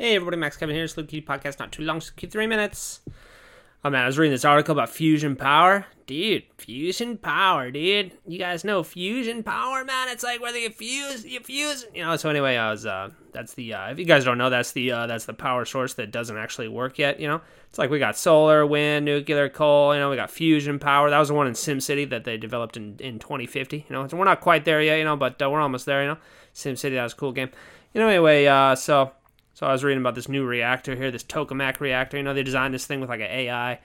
Hey everybody, Max Kevin here. Sleep Kitty Podcast, not too long, so keep three minutes. Oh man, I was reading this article about fusion power. Dude, fusion power, dude. You guys know fusion power, man. It's like whether you fuse, you fuse. You know. So anyway, I was. Uh, that's the. Uh, if you guys don't know, that's the. Uh, that's the power source that doesn't actually work yet. You know. It's like we got solar, wind, nuclear, coal. You know, we got fusion power. That was the one in SimCity that they developed in in 2050. You know, so we're not quite there yet. You know, but uh, we're almost there. You know, SimCity. That was a cool game. You know. Anyway, uh, so so I was reading about this new reactor here, this tokamak reactor. You know, they designed this thing with like an AI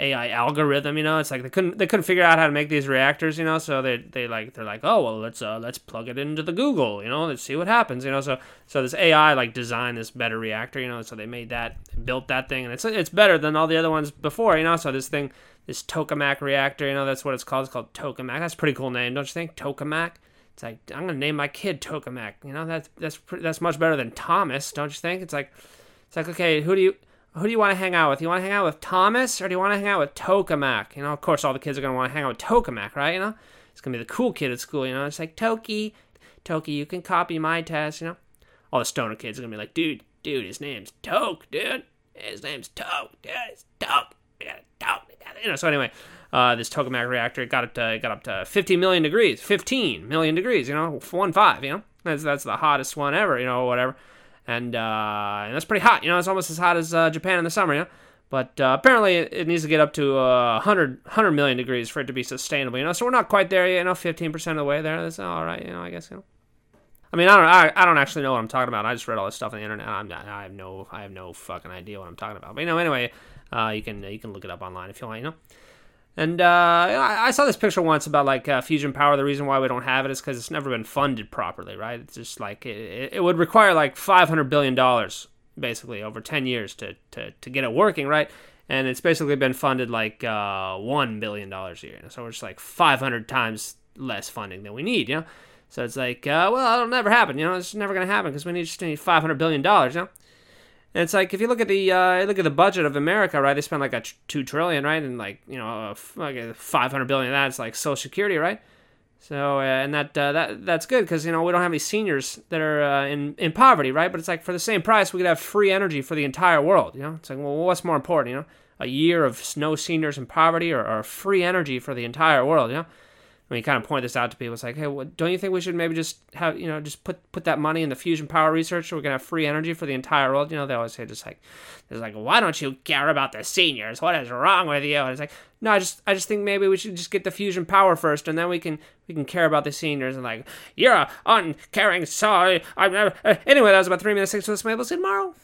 AI algorithm. You know, it's like they couldn't they couldn't figure out how to make these reactors. You know, so they they like they're like, oh well, let's uh let's plug it into the Google. You know, let's see what happens. You know, so so this AI like designed this better reactor. You know, so they made that built that thing, and it's it's better than all the other ones before. You know, so this thing this tokamak reactor. You know, that's what it's called. It's called tokamak. That's a pretty cool name, don't you think? Tokamak. It's like I'm gonna name my kid Tokamak. You know that's that's that's much better than Thomas, don't you think? It's like it's like okay, who do you who do you want to hang out with? You want to hang out with Thomas or do you want to hang out with Tokamak? You know, of course, all the kids are gonna want to hang out with Tokamak, right? You know, it's gonna be the cool kid at school. You know, it's like Toki, Toki, you can copy my test. You know, all the stoner kids are gonna be like, dude, dude, his name's Tok, dude. His name's Tok, dude. It's Toke. We gotta together. You know. So anyway, uh, this tokamak reactor it got up to got up to 15 million degrees, 15 million degrees. You know, one five. You know, that's that's the hottest one ever. You know, whatever. And, uh, and that's pretty hot. You know, it's almost as hot as uh, Japan in the summer. You know. But uh, apparently, it, it, needs to get up to uh, 100, 100 million degrees for it to be sustainable. You know, so we're not quite there yet. You know, 15% of the way there. That's all right. You know, I guess. You know. I mean, I don't, I, I don't actually know what I'm talking about. I just read all this stuff on the internet. I'm not, I have no, I have no fucking idea what I'm talking about. But you know, anyway, uh, you can, you can look it up online if you want. You know. And uh, I saw this picture once about like uh, fusion power. The reason why we don't have it is because it's never been funded properly, right? It's just like it, it would require like five hundred billion dollars basically over ten years to, to to get it working, right? And it's basically been funded like uh, one billion dollars a year, so we're just like five hundred times less funding than we need, you know. So it's like, uh, well, it'll never happen, you know. It's never gonna happen because we need just need five hundred billion dollars, you know. And it's like if you look at the uh, look at the budget of America, right? They spend like a tr- two trillion, right? And like you know, like five hundred billion. Of that's like Social Security, right? So uh, and that uh, that that's good because you know we don't have any seniors that are uh, in in poverty, right? But it's like for the same price, we could have free energy for the entire world. You know, it's like well, what's more important? You know, a year of no seniors in poverty or, or free energy for the entire world? You know you kind of point this out to people, it's like, hey, well, don't you think we should maybe just have, you know, just put put that money in the fusion power research so we're gonna have free energy for the entire world? You know, they always say just like, it's like, why don't you care about the seniors? What is wrong with you? And it's like, no, I just I just think maybe we should just get the fusion power first, and then we can we can care about the seniors. And like, you're a uncaring sorry. I'm never. Uh, anyway, that was about three minutes. Six. So let's maybe see tomorrow.